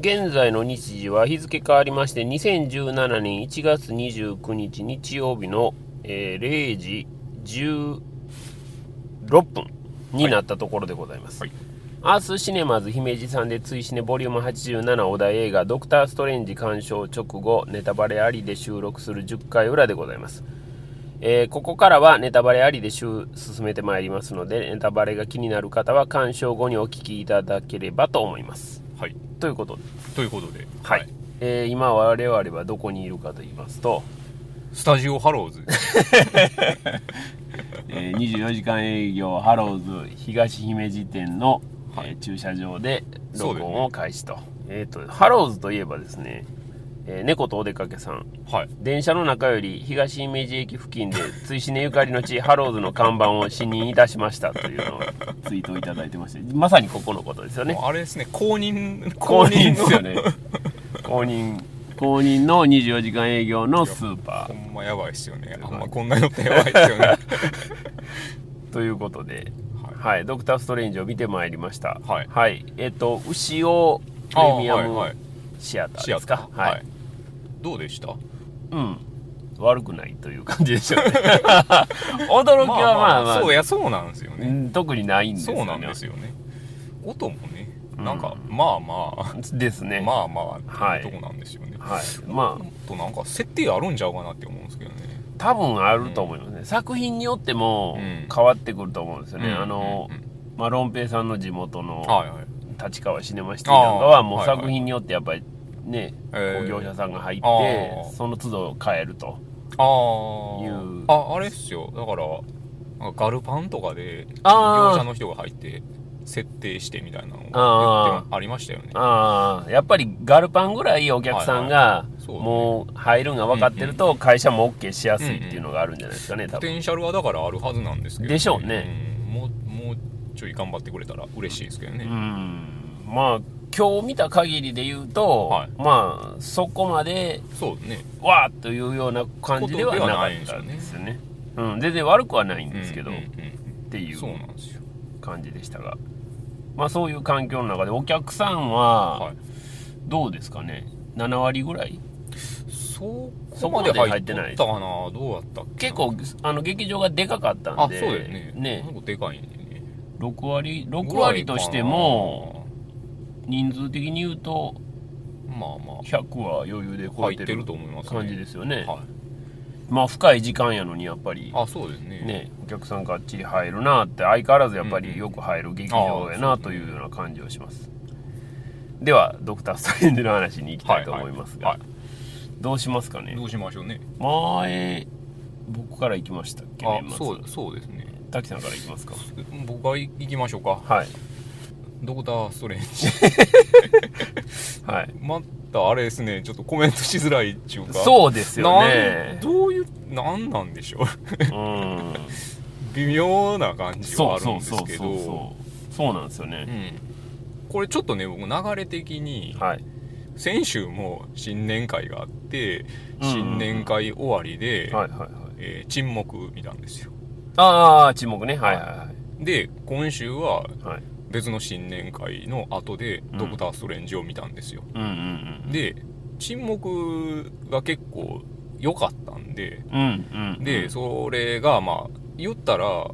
現在の日時は日付変わりまして2017年1月29日日曜日の、えー0時16分になったところでございます、はい。アースシネマズ姫路さんで追試ねボリューム87お題映画ドクターストレンジ鑑賞直後ネタバレありで収録する10回裏でございます。えーここからはネタバレありで進めてまいりますのでネタバレが気になる方は鑑賞後にお聞きいただければと思いますはい。ということで。ということで。はい、えー今我々はどこにいるかと言いますと、スタジオハローズ。えー24時間営業ハローズ東姫路店の、はい。えー駐車場で録音を開始と,、えー、とハローズといえばですね、えー猫とお出かけさん。はい。電車の中より東姫路駅付近でツイシネゆかりの地 ハローズの看板を視認いたしました。というのをツイートをいただいてましてまさにここのことですよね。あれですね公認公認の。ですよね。公認公認の24時間営業のスーパほーんまやばいっすよね。あんまこんなのってやばいっすよね。ということではい。はい、ドクター・ストレンジを見てまいりました。はい。えっ、と、牛尾プレミアムシアターですか？ター。はいどうでした？うん。悪くないという感じでしょうね。驚きはまあまあ、そうやそうなんですよね。うん特にないんですよね。そうなんですよね。音もねうん。なんかまあまあ。ですね。まあまあはいっていうとこなんですよね。はい。まあ、となんか設定あるんちゃうかなって思うんですけどね。多分あると思いますね。作品によってもうん。変わってくると思うんですよね。うん。あの、うんうんまあ、ロンペイさんの地元のはいはい。立川シネマシティなんかはもう作品によってやっぱりね、えー。業者さんが入っあてー。その都度変えると。あいう。あああれっすよ。だからガルパンとかで業者の人が入って設定してみたいなのが言ありましたよね。ああやっぱりガルパンぐらいお客さんがもう入るんが分かってると会社も OK しやすいっていうのがあるんじゃないですかね多分。ポテンシャルはだからあるはずなんですけど、でしょうね。うん。もうもうちょい頑張ってくれたら嬉しいですけどね、うん。まあ今日見た限りで言うと、はい。まあそこまでそうね。わーっというような感じではなかったんですよね。うん、全然悪くはないんですけど、うんうんっていううんそうなんですよ。感じでしたが。まあそういう環境の中でお客さんははい。どうですかね？7割ぐらい？そそこまで入ってない。てったかなどうやったっけ結構あの劇場がでかかったあんで。そうだよね。ね。でかいね。6割6割としても人数的に言うとまあま100は余裕であ超えてる入ってると思いますね。感じですよね。はい。まあ深い時間やのにやっぱりあそうですね。ねお客さんがっちり入るなって相変わらずやっぱりよく入る劇場やなああというような感じをします。ではドクター・ストレンジの話に行きたいと思いますがはいどうしますかね？どうしましょうね。前僕から行きましたっけあ年末。そうそうですね。滝さんから行きますか？僕は行きましょうか。はいドクターストレンジ。はい。またあれですね。ちょっとコメントしづらいっていうか。そうですよね。どういうなんなんでしょう。うん。微妙な感じはあるんですけど。そうなんですよね、うん。これちょっとね僕流れ的にはい。先週も新年会があって新年会終わりで、沈黙見たんですよ。ああ沈黙ね。はいはいはで今週はいはい別の新年会の後でうん。ドクター・ストレンジを見たんですよ、うんうんうんで沈黙が結構良かったんでうんうんうん。でそれがまあ言ったら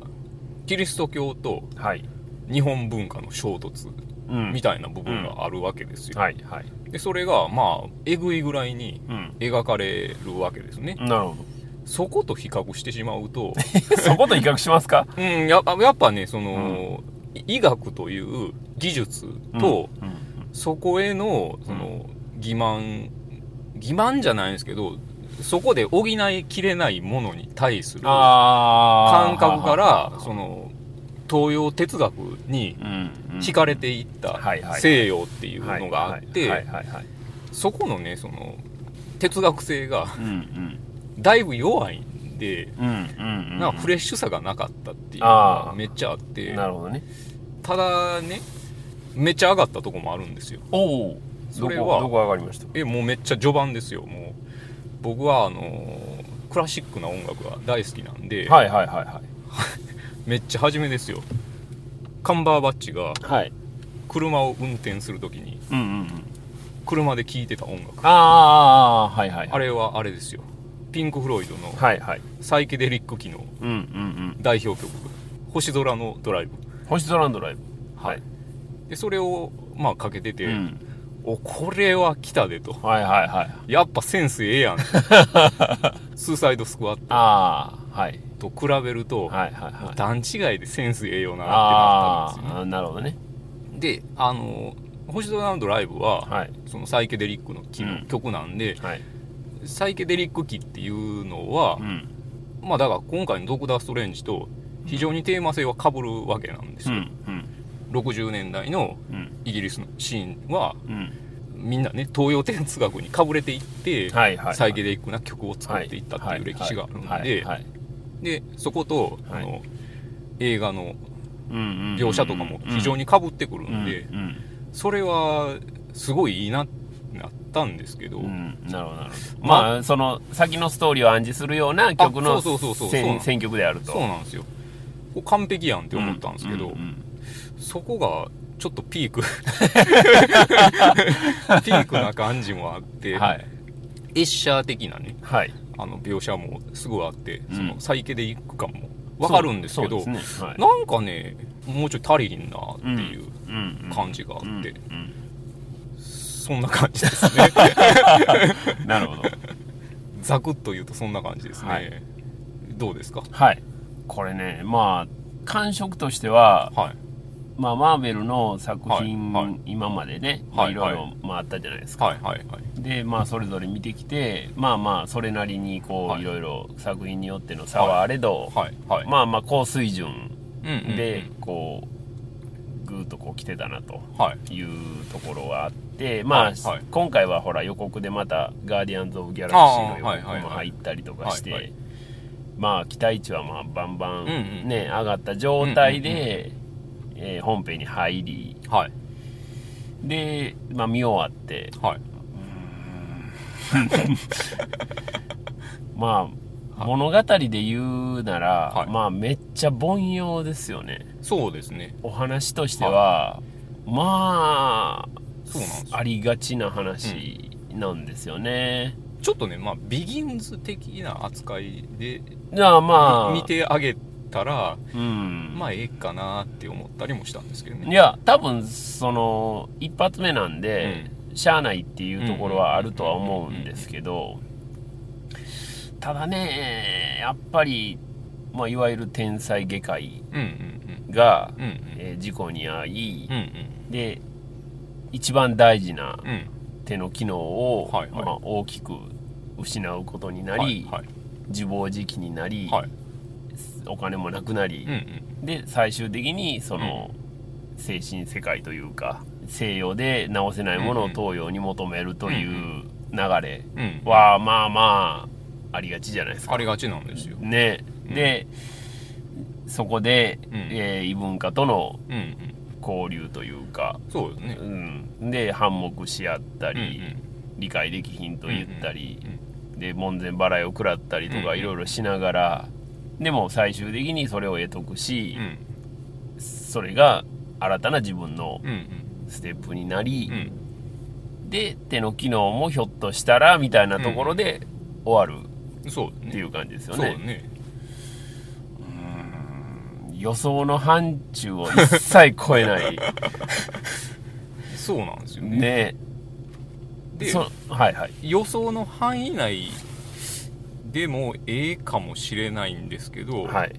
キリスト教とはい。日本文化の衝突うん。みたいな部分があるわけですよ、はいはい。でそれがまあえぐいぐらいにうん。描かれるわけですね。なるほそこと比較してしまうとど そこと比較しますか？うんややっぱねその、医学という技術と、そこへのその欺瞞欺瞞じゃないんですけどそこで補いきれないものに対するあ感覚かはらその東洋哲学に惹かれていった西洋っていうのがあってそこのねその哲学性がだいぶ弱いんでなんかフレッシュさがなかったっていうのがめっちゃあってなるほどねただねめっちゃ上がったとこもあるんですよ。おおそれは。どこ上がりました？えもうめっちゃ序盤ですよ。もう僕はあのークラシックな音楽が大好きなんで、はいはいはいはい。めっちゃ初めですよ。カンバーバッチがはい。車を運転するときにうんうんうん。車で聴いてた音楽。あああはいはいあれはあれですよ。ピンク・フロイドのサイケデリック機のうんうんうん。代表曲「星空のドライブ星空のドライブ。はい」でそれをまあかけてて、うん。おこれは来たでと。はいはいはい。やっぱセンスええやん。スーサイドスクワッああはい。トと比べると、はいはいはい。段違いでセンスええよなってなあったんですよあなるほどね。ねであの星空のドライブは、はい。そのサイケデリックの機のうん。曲なんで、はい。サイケデリック機っていうのはう、ん。まあだから今回のドクター・ストレンジと非常にテーマ性は被るわけなんですよ、うんうん。60年代のうん。イギリスのシーンはうん。みんなね東洋哲学にかぶれていって、サイケデリックな曲を作っていったっていう歴史があるんで、でそこと、はい。あの映画の描写とかも非常にかぶってくるんで、それはすごいいいなってなったんですけど、うんなるほどなるほど。まあまあその先のストーリーを暗示するような曲の選選曲であると。そうなんですよ完璧やんって思ったんですけど、うんうんそこがちょっとピーク。ピークな感じもあって、うんはい。エッシャー的なねはい。あの描写もすごいあって、うん。そのサイケデリック感もわかるんですけどね。はい。なんかねもうちょい足りひんなっていううん。うん。感じがあって、うん。うん。そんな感じですね。なるほど。ざくっと言うとそんな感じですね、はい。どうですか？はいこれねまあ感触としてははい。まあ、マーベルの作品、はいはい。今までね、はいろいろまああったじゃないですか、はいはいはい。でまあそれぞれ見てきてまあまあそれなりにこう、はい。い、ろいろ作品によっての差はあれど、はいはい。まあまあ高水準うんうんうん。でこうぐーっとこう来てたなとはい。いうところがあってまあ、今回はほら予告でまた「ガーディアンズ・オブ・ギャラクシー」の予告も入ったりとかして、まあ期待値はまあバンバンうんうん。ね、上がった状態で、えー本編に入り。はい。で、まあ、見終わって。はい。まあ物語で言うなら、はい。まあめっちゃ凡庸ですよね。そうですね。お話としては、まそうなんですよ。あありがちな話なんですよね、ちょっとねまあビギンズ的な扱いでじゃあまあ見てあげたらうん。まあええかなって思ったりもしたんですけどね。いや多分その一発目なんで、しゃあないっていうところはあるとは思うんですけどただねやっぱり、まあ、いわゆる天才外科医うんうんが、うんうん。えー事故に遭い、うんで一番大事なうんうん。手の機能を、はいはい。まあ、大きく失うことになり、はいはい自暴自棄になり、はい。お金もなくなりうん、うん。で最終的にその、精神世界というか西洋で治せないものを東洋に求めるという流れうんは、まあまあありがちじゃないですか。ありがちなんですよ。ね、でそこで、うん。えー異文化とのうんうん。交流というか、そうですね。うん、で反目し合ったうんうり、ん。理解できひんと言ったり、うんで門前払いを食らったりとかいろいろしながら、でも最終的にそれを得得しう、ん。それが新たな自分のステップになり、うん。で手の機能もひょっとしたらみたいなところで終わるっていう感じですよね。そうね。予想の範疇を一切超えない。そうなんですよね。ねでそはいはい。予想の範囲内でもええかもしれないんですけど、はい。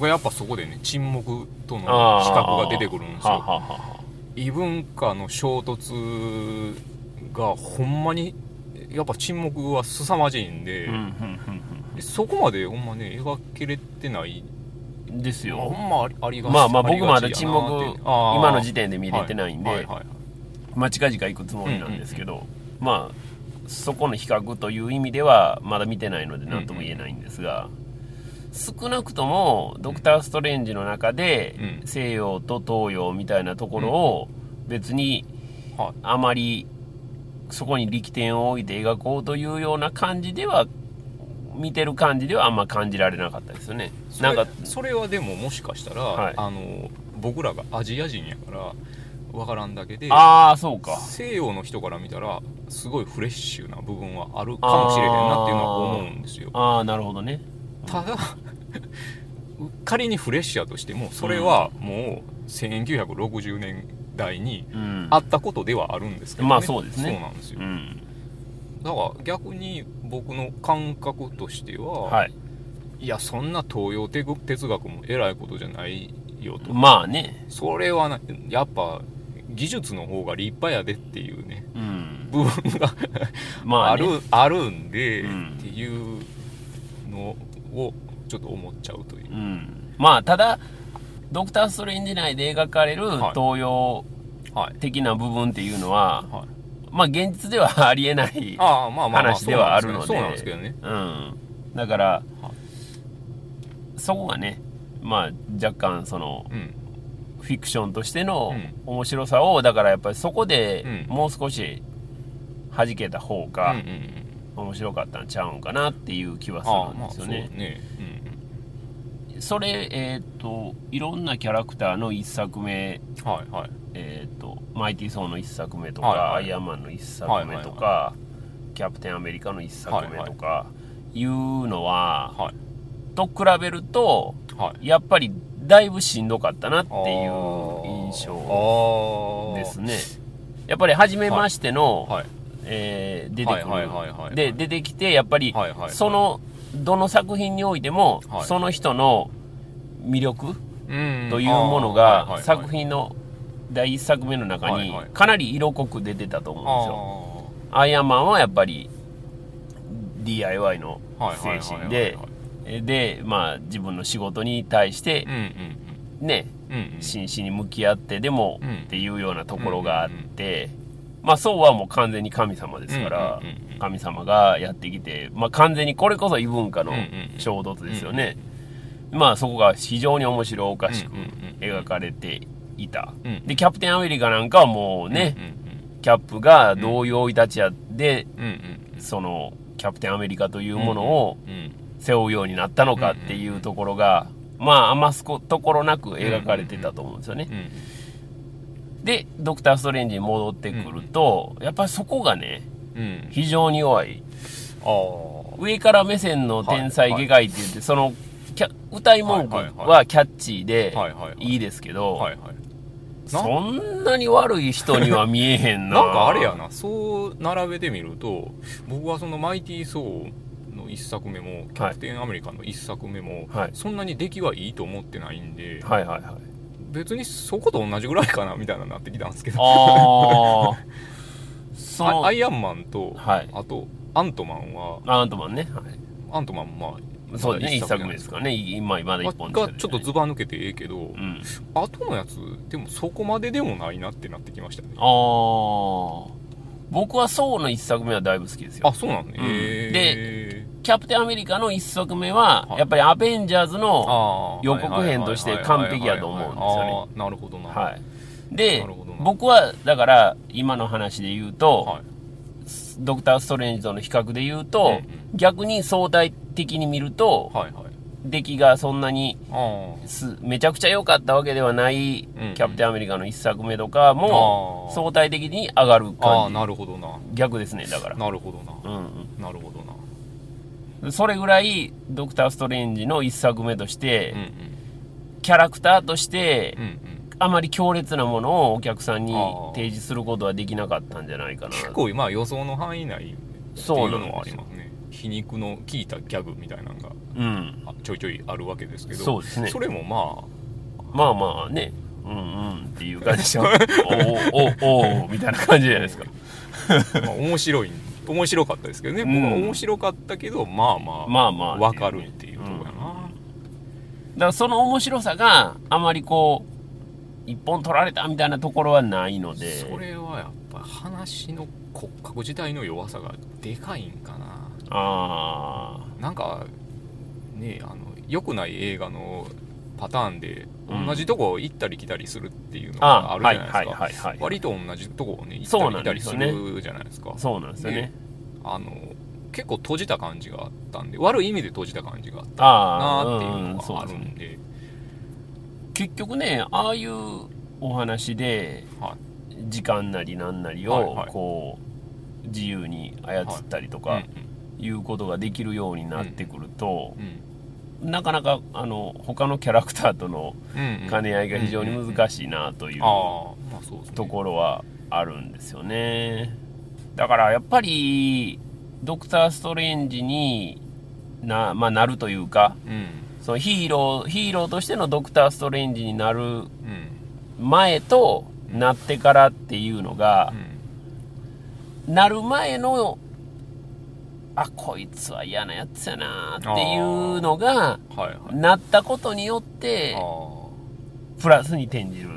やっぱそこでね沈黙との比較が出てくるんですよ。はあはあは異文化の衝突がほんまにやっぱ沈黙は凄まじいんで,、あうんうんでそこまでほんまね描けれてないうんうんですほよんまありがまあまあ僕まだ沈黙今の時点で見れてないんで、はいはいはい。まあ近々行くつもりなんですけど、まあそこの比較という意味ではまだ見てないので何とも言えないんですが、少なくともドクター・ストレンジの中でうん。西洋と東洋みたいなところを別にはい。あまりそこに力点を置いて描こうというような感じでは見てる感じではあんま感じられなかったですよね。なんかそれはでももしかしたら、はい。あの僕らがアジア人やからわからんだけでああそうか。西洋の人から見たらすごいフレッシュな部分はあるかもしれへんなっていうのは思うんですよ。ああなるほどね。ただ 仮にフレッシュやとしてもそれはもう1960年代にうん。あったことではあるんですけど、ね、まあそうですね。そうなんですよ。うん。だから逆に僕の感覚としては、はい。いやそんな東洋哲哲学も偉いことじゃないよと。まあね。それはなやっぱ技術の方が立派やでっていうね。うん。部分が まあ、ね、あるあるんで、うん。っていうのをちょっと思っちゃうという。う、ん。まあただドクター・ストレンジ内で描かれるはい。東洋はい的な部分っていうのは、はい。まあ現実ではありえない話ではあるのでそうなんですけどね。うん。だから、そこがねまあ若干そのうんフィクションとしてのう面白さをだからやっぱりそこでうん。もう少し弾けた方うんがうんうん。面白かったんちゃうんかなっていう気はするんですよね。ね。それ、えっ、と、いろんなキャラクターの一作目、うんはいはい。えっ、と、マイティー・ソーの一作目とか、はいはい。アイアンマンの一作目とか、はキャプテンアメリカの一作目とか、いうのは、はい。と比べると、はい。やっぱりだいぶしんどかったなっていう印象ですね。やっぱり初めましての、はい。えー出てくる、はいはいはいはいで出てきてやっぱり、はいはいはいそのどの作品においても、はい。その人の魅力うん。というものが作品の第一作目の中にはいはい。かなり色濃く出てたと思うんですよ。あアイアンマンはやっぱり DIY のーはいはいはいはい。精神で、まあ自分の仕事に対してね、真摯に向き合ってでもうん。っていうようなところがあって、まあそうはもう完全に神様ですから神様がやってきて、まあ完全にこれこそ異文化の衝突ですよね。まあそこが非常に面白おかしく描かれていた。うん。で、キャプテンアメリカなんかはもうね、キャップがどういう生い立ちやで、そのキャプテンアメリカというものを背負うようになったのかっていうところが、まあ余すこところなく描かれてたと思うんですよね。うんで、ドクター・ストレンジに戻ってくると、やっぱりそこがね、うん。非常に弱い。上から目線の天才外科医って言って、その、歌い文句はキャッチーではいはいですけど、そんなに悪い人には見えへんな。なんかあれやなそう並べてみると僕はそのマイティー・ソーの一作目もキャプテンアメリカの一作目も、はいそんなに出来はいいと思ってないんで、はいはいはい。別にそこと同じぐらいかなみたいなになってきたんですけど アイアンマンと、はいあとアントマンはアントマンね。はいアントマンまあそうですね、一まだ作目ですからね。今、まだ一本がちょっとズバ抜けてええけど、うん。後のやつでもそこまででもないなってなってきましたねああ。僕はソウの一作目はだいぶ好きですよ。あそうなんね、うんへキャプテンアメリカの一作目は、はい。やっぱりアベンジャーズー。の、予告編として完璧やと思うんですよね。なるほどな。はい。でなるほど、な。僕は、だから、今の話で言うと、はい。ドクター・ストレンジとの比較で言うと、うんうん。逆に相対的に見ると、はいはい。出来がそんなにあすめちゃくちゃ良かったわけではない、うんうん。キャプテンアメリカの一作目とかもあ、ー。相対的に上がるあああ感じ。なるほどな。逆ですね、だから。なるほどな。うんなるほど。それぐらい、ドクター・ストレンジの一作目として、うんキャラクターとしてうんうんうんあまり強烈なものをお客さんに提示することはできなかったんじゃないかな。結構まあ予想の範囲内っていうのはありますね。皮肉の効いたギャグみたいなのがうん。あちょいちょいあるわけですけどそうですね。れもままあまあね。うんうんっていう感じでしょ。おーおおおーみたいな感じじゃないですか。あ、まあ面白い面白かったですけどね、うん。僕は面白かったけどまあまあまあまあわかるっていうところやな、だからその面白さがあまりこう一本取られたみたいなところはないので。それはやっぱ話の骨格自体の弱さがでかいんかな。あなんかねあの良くない映画のパターンでうん。同じとこ行ったり来たりするっていうのあがあるじゃないですか、はいはいはいはい。割と同じとこをね行ったり来たりするじゃないですか。あそうなんですよね。あの結構閉じた感じがあったんで悪い意味で閉じた感じがあったなっていううんのがあそうでんで結局ねああいうお話では時間なりなんなりをはいはい。こう自由に操ったりといかいうことができるようになってくるとうんなかなかあの他のキャラクターとの兼ね合いが非常に難しいなというところはあるんですよね。だからやっぱりドクター・ストレンジにな,、まあ、なるというかうん。そのヒーローヒーローとしてのドクター・ストレンジになるうん。前となってからっていうのがう、ん。なる前のあこいつは嫌なやつやなっていうのがはいはい。なったことによってあプラスに転じる。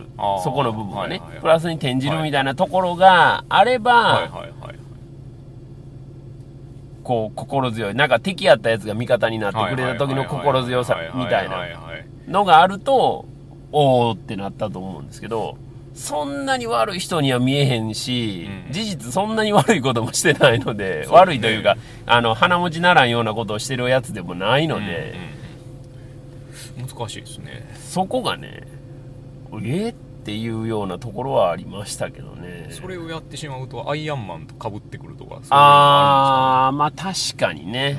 そこの部分がね、はいはいはい。プラスに転じるみたいなところがあれば、あはいはいはいこう心強い。なんか敵やったやつが味方になってくれた時の心強さみたいなはいはいはい。のがあるとおーってなったと思うんですけどそんなに悪い人には見えへんし、うん。事実そんなに悪いこともしてないので、ね。悪いというかあの鼻持ちならんようなことをしてるやつでもないので、うん。うん難しいですね。そこがねえーっていうようなところはありましたけどね。それをやってしまうとアイアンマンとかぶってくるとかああまあ確かにね、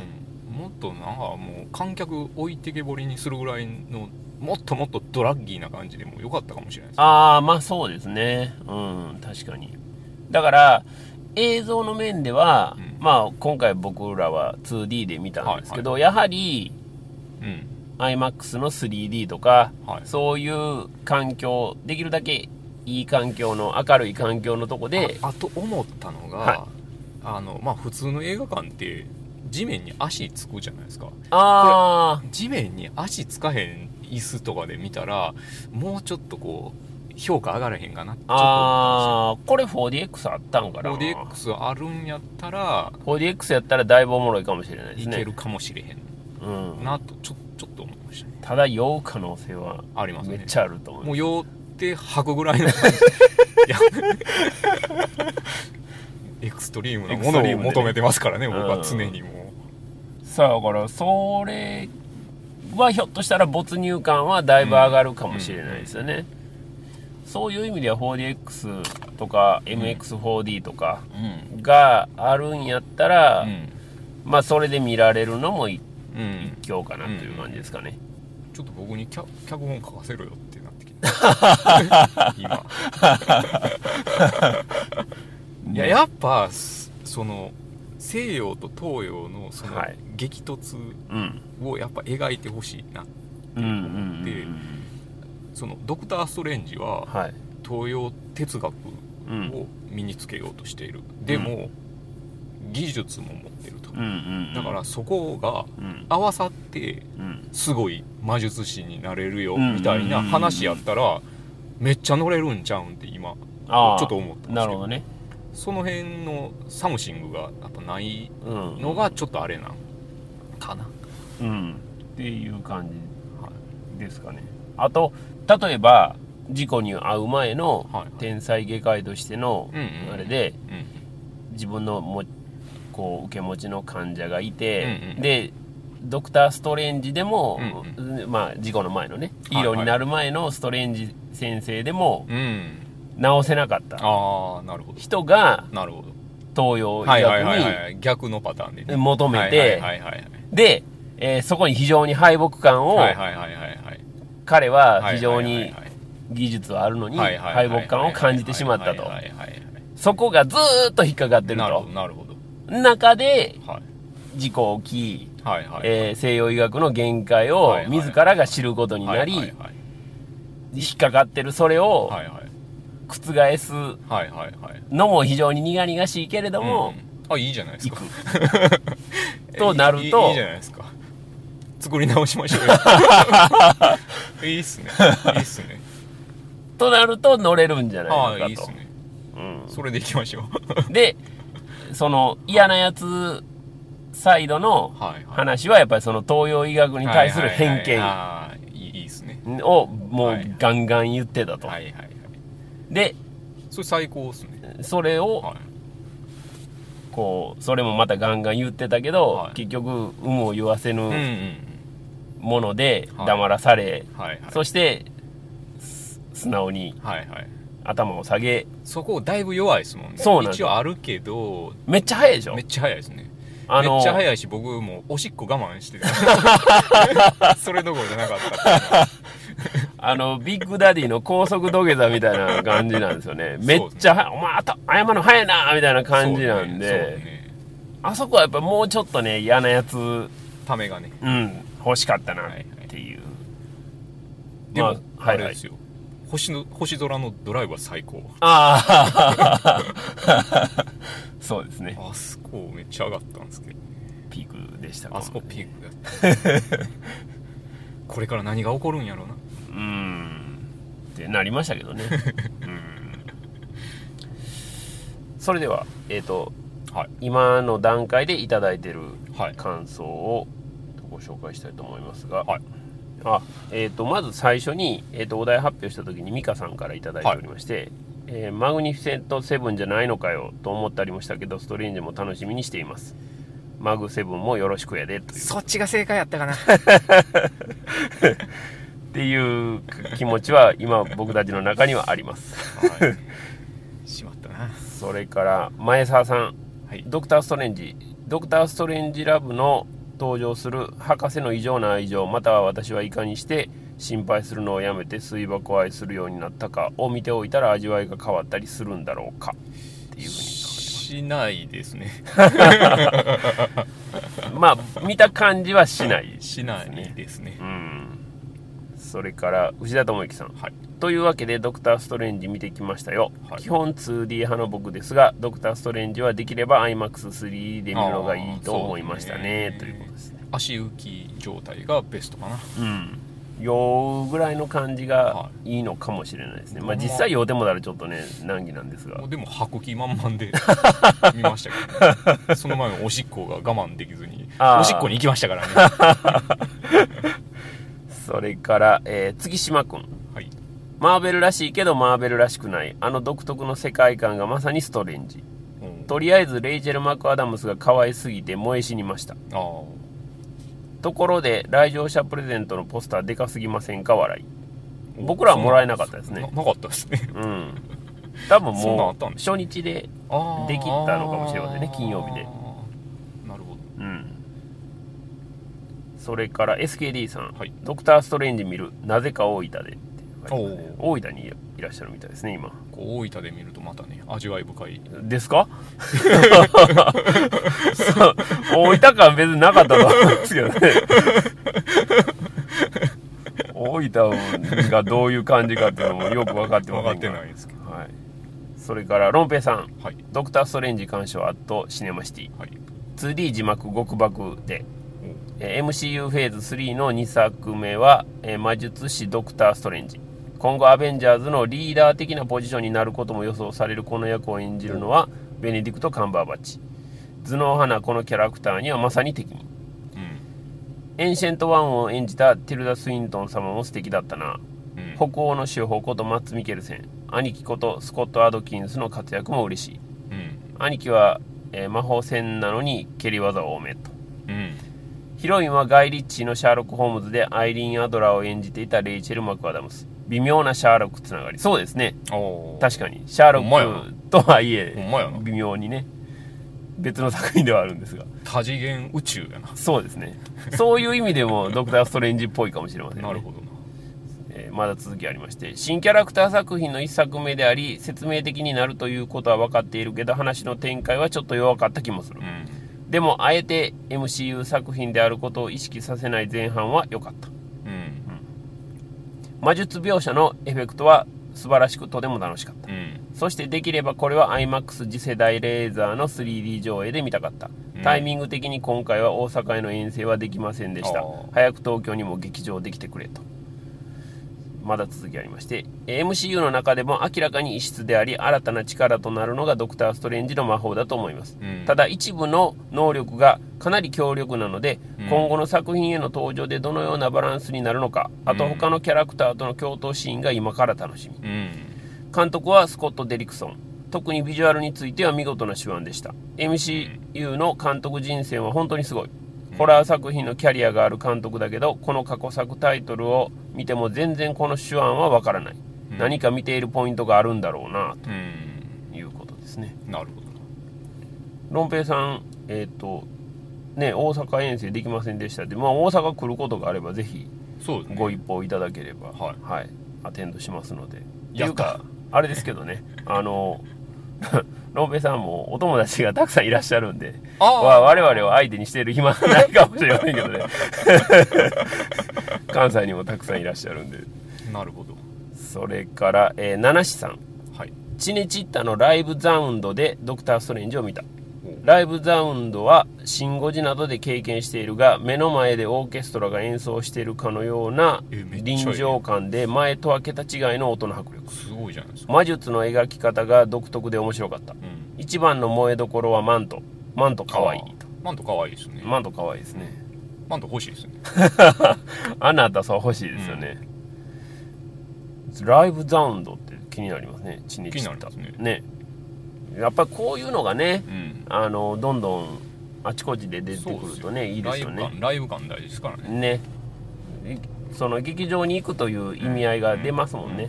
もっとなんかもう観客置いてけぼりにするぐらいのもっともっとドラッギーな感じでもよかったかもしれないです。ああまあそうですね。うん確かに。だから映像の面では、うん。まあ今回僕らは 2D で見たんですけど、やはりうん。iMAX の 3D とか、はい。そういう環境できるだけいい環境の明るい環境のとこでああと思ったのが、はい。あのまあ普通の映画館って地面に足つくじゃないですか。あ地面に足つかへん椅子とかで見たらもうちょっとこう評価上がらへんかなああーこれ 4DX あったんかな？ったんですよ 4DX あるんやったら 4DX やったらだいぶおもろいかもしれないですね。いけるかもしれへんうん、なとちょちょっと思いましたね。ただ酔う可能性はありますね。めっちゃあると思います。もう酔って吐くぐらいの エクストリームなものを求めてますからね僕は常にもさあだからそれはひょっとしたら没入感はだいぶ上がるかもしれないですよね、そういう意味では 4DX とか MX4D とかがあるんやったら、うん。まあそれで見られるのも一うん興かなという感じですかね、ちょっと僕に脚脚本書かせろよってなってきた 今。いややっぱすその西洋と東洋のそのはい。激突うん。をやっぱ描いてほしいなうんうんうんでそのドクター・ストレンジははい。東洋哲学うんを身につけようとしている、でも、技術も持ってると、だからそこがうん。合わさってうん。すごい魔術師になれるようんみたいな話やったらめっちゃ乗れるんちゃうんって今ちょっと思ったんですけど。なるほどねその辺のサムシングがやっぱないうんのがちょっとあれなんかな、うん。っていう感はじですかね。あと例えば事故に遭う前のはいはい。天才外科医としてのうんうんあれでうん。自分のもこう受け持ちの患者がいて、うんうんでドクター・ストレンジでも、うんまあ事故の前のねヒはい。ーローになる前のストレンジ先生でもうん治せなかった。ああなるほど。人がなるほど。東洋医学はい逆のパターンで求めてで、えーそこに非常に敗北感を、彼は非常に技術はあるのに敗北感を感じてしまったと。そこがずーっと引っかかってると。なるほど中ではい。事故起き、はいはい。えー西洋医学の限界を自らが知ることになり、引っかかってるそれをはいはい覆すはいはいはい。のも非常に苦々しいけれども、うん。あいいじゃないです行かく。となるといいじゃないですか。作り直しましょうよ。いいっすね。いいっすね。となると乗れるんじゃあないのかと。あいいっすね。うん。それでいきましょう。でその嫌なやつサイドの話はやっぱりその東洋医学に対する偏見をもはいうガンガン言ってたと、はいはいはいでそれ最高っすね。それをはい。こうそれもまたガンガン言ってたけど、はい。結局有無を言わせぬものではい。黙らされ、はいはい。そして素直に頭を下げそこだいぶ弱いですもんね。そうなん一応あるけどめっちゃ早いでしょ？めっちゃ早いですね。あのめっちゃ早いし僕もうおしっこ我慢してた。それどころじゃなかったあのビッグダディの高速土下座みたいな感じなんですよね。めっちゃはお前あた謝るの早いなみたいな感じなんで、ね。ね。あそこはやっぱもうちょっとね嫌なやつ。ためがねうん欲しかったなっていう、でも、まあはいはい。あれですよ。星の星空のドライブは最高。ああ そうですね。あそこめっちゃ上がったんですけどピークでしたあそこピークやった。これから何が起こるんやろうなうん。ってなりましたけどね、うん、それではえっ、とはい。今の段階でいただいてるはい。感想をご紹介したいと思いますが、はい。あえー、とまず最初に、えー、とお題発表した時に美香さんからいただいておりまして、えーマグニフィセントセブンじゃないのかよと思ったりもしたけどストレンジも楽しみにしています。マグセブンもよろしくやでという。そっちが正解やったかな っていう気持ちは今僕たちの中にはあります。はい。しまったな。それから前澤さん。はい。ドクター・ストレンジ。ドクター・ストレンジラブの登場する博士の異常な愛情または私はいかにして心配するのをやめて水爆を愛するようになったかを見ておいたら味わいが変わったりするんだろうか。っていうふうにしないですね。まあ見た感じはしないしないですね。うんそれから牛田智之さん。はい。というわけでドクター・ストレンジ見てきましたよ、はい。基本 2D 派の僕ですがドクター・ストレンジはできれば iMAX3D で見るのがいいと思いましたね。ね。ということですね。足浮き状態がベストかな。うん。酔うぐらいの感じがはい。いのかもしれないですね、ほんままあ実際酔うてもたらちょっとね難儀なんですが。でも吐く気満々で 見ましたけど、ね、その前のおしっこが我慢できずに。おしっこに行きましたからね それから、えー月島君。はい。マーベルらしいけどマーベルらしくない。あの独特の世界観がまさにストレンジ。うん。とりあえずレイチェル・マクアダムスが可愛すぎて燃え死にました。ところで来場者プレゼントのポスターでかすぎませんか？笑い。僕らはもらえなかったですね。ななかったですね。うん。多分もう初日でできたのかもしれませんね金曜日でなるほどうんそれから SKD さん、はい。ドクター・ストレンジ見るなぜか大分でって書いてますね。お大分にいらっしゃるみたいですね今。こう大分で見るとまたね味わい深い。ですか？そう。大分感別になかったと思うんですけどね。大分がどういう感じかっていうのもよく分かってま分かせんが。ってないですけど。はい、それからロンペイさん。はい「ドクター・ストレンジ鑑賞アットシネマシティ。はい」2D 字幕極爆でえー MCU フェーズ3の2作目は、えー魔術師ドクター・ストレンジ。今後アベンジャーズのリーダー的なポジションになることも予想されるこの役を演じるのはベネディクト・カンバーバッチ。頭脳派なこのキャラクターにはまさに敵。にうんエンシェント・ワンを演じたティルダ・スウィントン様も素敵だったな。うん北欧の司法ことマッツ・ミケルセン。兄貴ことスコット・アドキンスの活躍も嬉しい。うん。兄貴は、えー魔法戦なのに蹴り技多めと。うんヒロインはガイ・リッチーのシャーロック・ホームズでアイリーン・アドラーを演じていたレイチェル・マクアダムス。微妙なシャーロックつながり。そうですね。確かに。シャーロックとはいえ微妙にね。別の作品ではあるんですが。多次元宇宙やな。そうですね。そういう意味でも ドクター・ストレンジっぽいかもしれませんね。なるほどな。えーまだ続きありまして新キャラクター作品の一作目であり説明的になるということは分かっているけど話の展開はちょっと弱かった気もする。うんでもあえて MCU 作品であることを意識させない前半は良かった。うん。魔術描写のエフェクトは素晴らしくとても楽しかった。うん。そしてできればこれは iMAX 次世代レーザーの 3D 上映で見たかった、うん。タイミング的に今回は大阪への遠征はできませんでした。早く東京にも劇場できてくれとまだ続きありましてえー MCU の中でも明らかに異質であり新たな力となるのがドクター・ストレンジの魔法だと思います、うん。ただ一部の能力がかなり強力なので、うん。今後の作品への登場でどのようなバランスになるのかあとうん他のキャラクターとの共闘シーンが今から楽しみ。うん。監督はスコット・デリクソン。特にビジュアルについては見事な手腕でした。MCU の監督人選は本当にすごい。ホラー作品のキャリアがある監督だけどこの過去作タイトルを見ても全然この手腕はわからない。うん。何か見ているポイントがあるんだろうなうん。ということですね。なるほど。ロンペイさんえっ、とね大阪遠征できませんでしたでまあ大阪来ることがあればぜひご一報いただければはい。アテンドしますので。っていうかあれですけどね。あのロンペイさんもお友達がたくさんいらっしゃるんで我々を相手にしている暇はないかもしれませんけどね。関西にもたくさんいらっしゃるんで。なるほど。それから、えー、七志さん。はい。チネチッタのライブザウンドでドクター・ストレンジを見たライブザウンドはシン・ゴジなどで経験しているが目の前でオーケストラが演奏しているかのような臨場感で前とは桁違いの音の迫力。すごいじゃないですか。魔術の描き方が独特で面白かった。うん。一番の萌えどころはマント。マントかわいいとマント可愛いですね。マントかわいいですね。マント欲しいですね。あなたそう欲しいですよね、ライブザウンドって気になりますね。気になりますねやっぱりこういうのがねうん。あのどんどんあちこちで出てくるとねいいですよね。ライブ感ライブ感大事ですからね。ね。いその劇場に行くという意味合いが出ますもんね、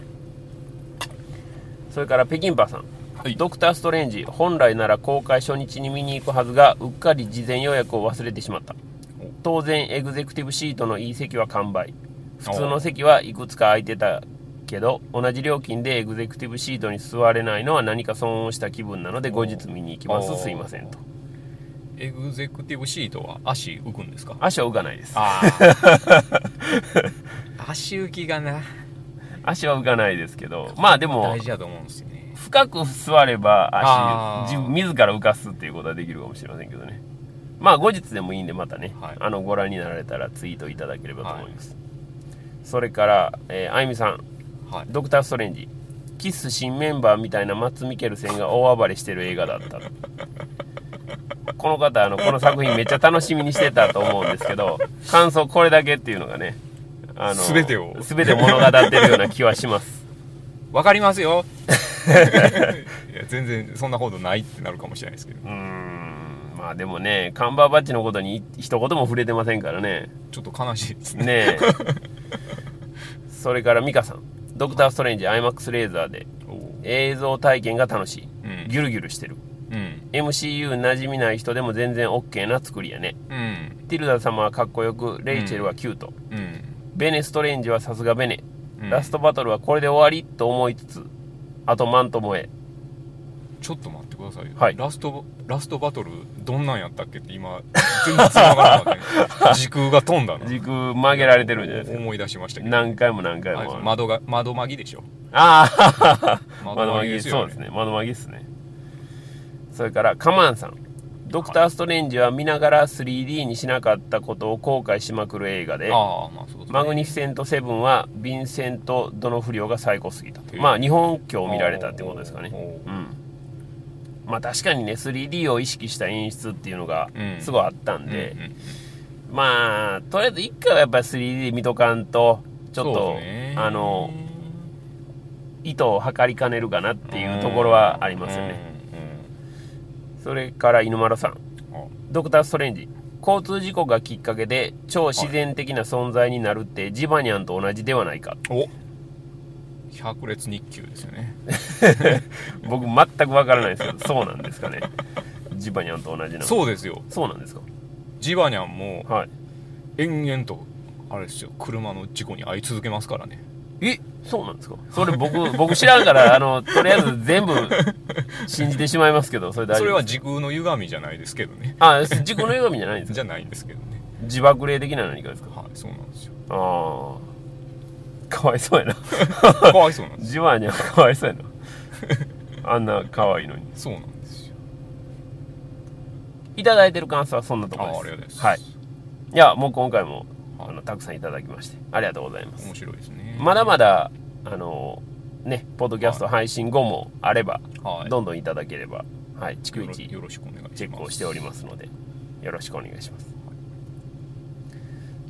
それから北京パーさん、はい。ドクター・ストレンジ本来なら公開初日に見に行くはずがうっかり事前予約を忘れてしまった。当然エグゼクティブシートのいい席は完売。普通の席はいくつか空いてたけど同じ料金でエグゼクティブシートに座れないのは何か損をした気分なので後日見に行きます。すいませんと。エグゼクティブシートは足浮くんですか？足は浮かないです。ああ 足浮きがな。足は浮かないですけどまあでも大事だと思うんですよね。深く座れば足自自ら浮かすっていうことはできるかもしれませんけどね。まあ後日でもいいんでまたね、はい。あのご覧になられたらツイートいただければと思います、それから、えーあゆみさんはい。ドクター・ストレンジキス新メンバーみたいなマッツ・ミケルセンが大暴れしてる映画だった この方あのこの作品めっちゃ楽しみにしてたと思うんですけど感想これだけっていうのがねあの全てを。全て物語ってるような気はします。わかりますよ。いや全然そんなことないってなるかもしれないですけど。うーん。まあでもねカンバーバッチのことに一言も触れてませんからね。ちょっと悲しいですね。ねえ。それからミカさんドクター・ストレンジ IMAX レーザーで映像体験が楽しい。うん。ギュルギュルしてる。うん。MCU 馴染みない人でも全然 OK な作りやね。うん。ティルダ様はかっこよくレイチェルはキュート、うん。ベネ・ストレンジはさすがベネ、うん。ラストバトルはこれで終わりと思いつつあとマント萌えちょっとださい。よ、はい。ラストラストバトルどんなんやったっけって今全然繋がらなかったね 時空が飛んだな。軸曲げられてるんじゃないですか。思い出しましたけど。何回も何回も。窓が窓まぎでしょ。ああ窓窓まぎですよねそうですね。窓マギですね。それからカマンさん。ドクター・ストレンジは見ながら 3D にしなかったことを後悔しまくる映画でまあですね。マグニフィセント・セブンはヴィンセント・ドノフリオが最高すぎたまあ日本今日見られたってことですかね。うんまあ確かにね 3D を意識した演出っていうのがうん。すごいあったんで、うんうんまあとりあえず一回はやっぱり 3D 見とかんとちょっと、あの意図を測りかねるかなっていうところはありますよね、それから犬丸さん。ドクター・ストレンジ。交通事故がきっかけで超自然的な存在になるってジバニャンと同じではないか。お百列日給ですよね。僕全く分からないですけどそうなんですかね。ジバニャンと同じなのそうですよ。そうなんですか。ジバニャンもはい。延々とあれですよ車の事故に遭い続けますからね。えそうなんですか。それ僕 僕知らんからあのとりあえず全部信じてしまいますけどそれそれは時空の歪みじゃないですけどね。あ自己の歪みじゃないんですか。じゃないんですけどね。自爆霊的な何かですか。はいそうなんですよ。ああかわいそうやな。かわいそうなんですジバニャンかわいそうやな。あんな可愛いのに。そうなんですよ。いただいてる感想はそんなとこあろです。ありがとうございます。はい。いやもう今回もはい。あのたくさんいただきましてありがとうございます。面白いですね。まだまだあのねポッドキャスト配信後もあれば、はい。どんどんいただければはい逐よろ一よろしくお願いします。チェックをしておりますのでよろしくお願いします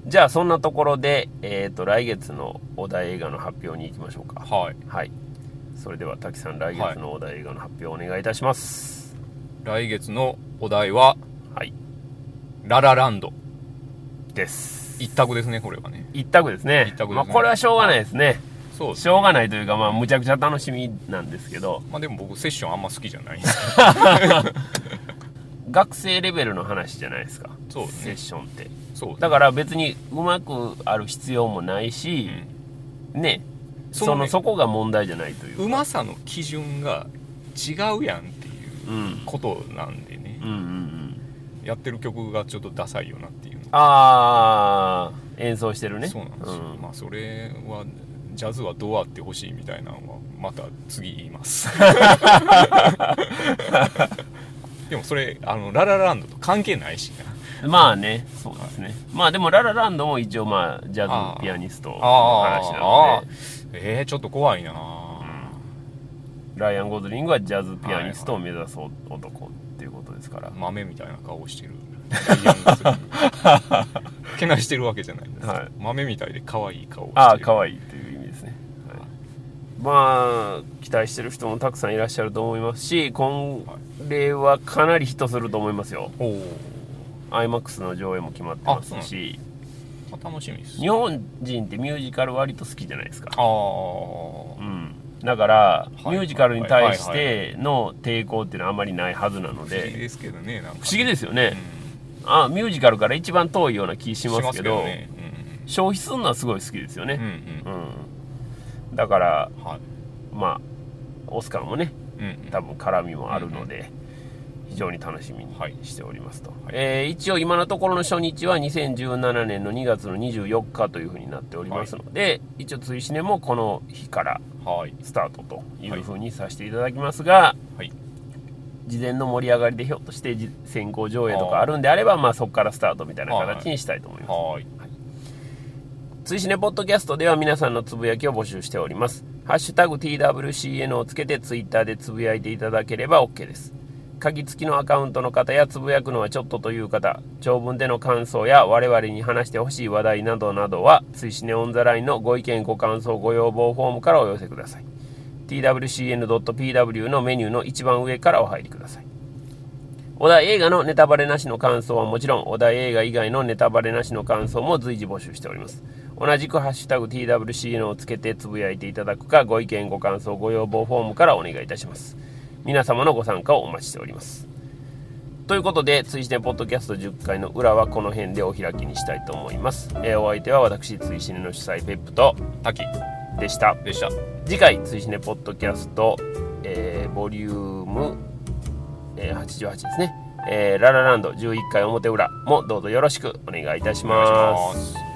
じゃあそんなところで、えー、と来月のお題映画の発表に行きましょうか。はい。はい。それでは滝さん来月のお題映画の発表をお願いいたします。来月のお題ははい。ララランド。です。一択ですねこれはね。一択ですね。一択ですね。まあ、これはしょうがないですね。そうですね。しょうがないというかまあむちゃくちゃ楽しみなんですけど。まあでも僕セッションあんま好きじゃないんで。す け学生レベルの話じゃないですか。そうね。セッションって。どそうだから別にうまくある必要もないし、ね。そのそのねそこが問題じゃないというか。うまさの基準が違うやんっていううん。ことなんでね。うんうんうん。やってる曲がちょっとダサいよなっていうの。ああ演奏してるね。そうなんですよ、ん。まあそれはジャズはどうあってほしいみたいなのはまた次言います でもそれあのララランドと関係ないしな。まあねそうですね。まあでもララランドも一応まあジャズピアニストの話なので。えー、ちょっと怖いな。ライアン・ゴズリングはジャズピアニストを目指す男っていうことですから、豆みたいな顔してる。けなしてるわけじゃないんです、はい。豆みたいで可愛い顔をしてる。ああ可愛いというまあ期待してる人もたくさんいらっしゃると思いますしこれはかなりヒットすると思いますよ。おお IMAX の上映も決まってますし。楽しみです。日本人ってミュージカル割と好きじゃないですか。ああうん。だから、いミュージカルに対しはいての抵抗っていうのはあまりないはずなの不思議でですけどねなんか不思議ですよね、うん。あミュージカルから一番遠いような気しますけどね。消費するのはすごい好きですようんうんね、うん。うんだからうんはい。まあオスカーもねうんうん。多分絡みもあるので、非常に楽しみにはい。しておりますと、はいえー一応今のところの初日は2017年の2月の24日というふうになっておりますので、一応追試ねもこの日からはい。スタートというふうにさせていただきますが、はい。事前の盛り上がりでひょっとしてじ先行上映とかあるんであればまあ、そこからスタートみたいな形にしたいと思います、はい追試ねポッドキャストでは皆さんのつぶやきを募集しております。ハッシュタグ TWCN をつけてツイッターでつぶやいていただければ OK です。鍵付きのアカウントの方やつぶやくのはちょっとという方、長文での感想や我々に話してほしい話題などなどは、追試ねオンザラインのご意見ご感想ご要望フォームからお寄せください。twcn.pw のメニューの一番上からお入りください。お題映画のネタバレなしの感想はもちろん、お題映画以外のネタバレなしの感想も随時募集しております。同じくハッシュタグ TWCN をつけてつぶやいていただくか、ご意見、ご感想、ご要望フォームからお願いいたします。皆様のご参加をお待ちしております。ということで、追試ねポッドキャスト10回の裏はこの辺でお開きにしたいと思います。えーお相手は私、追試ねの主催ペップと滝でした。でした次回追試ねポッドキャスト、えーボリューム、えー88ですね、えーララランド11回表裏もどうぞよろしくお願いいたします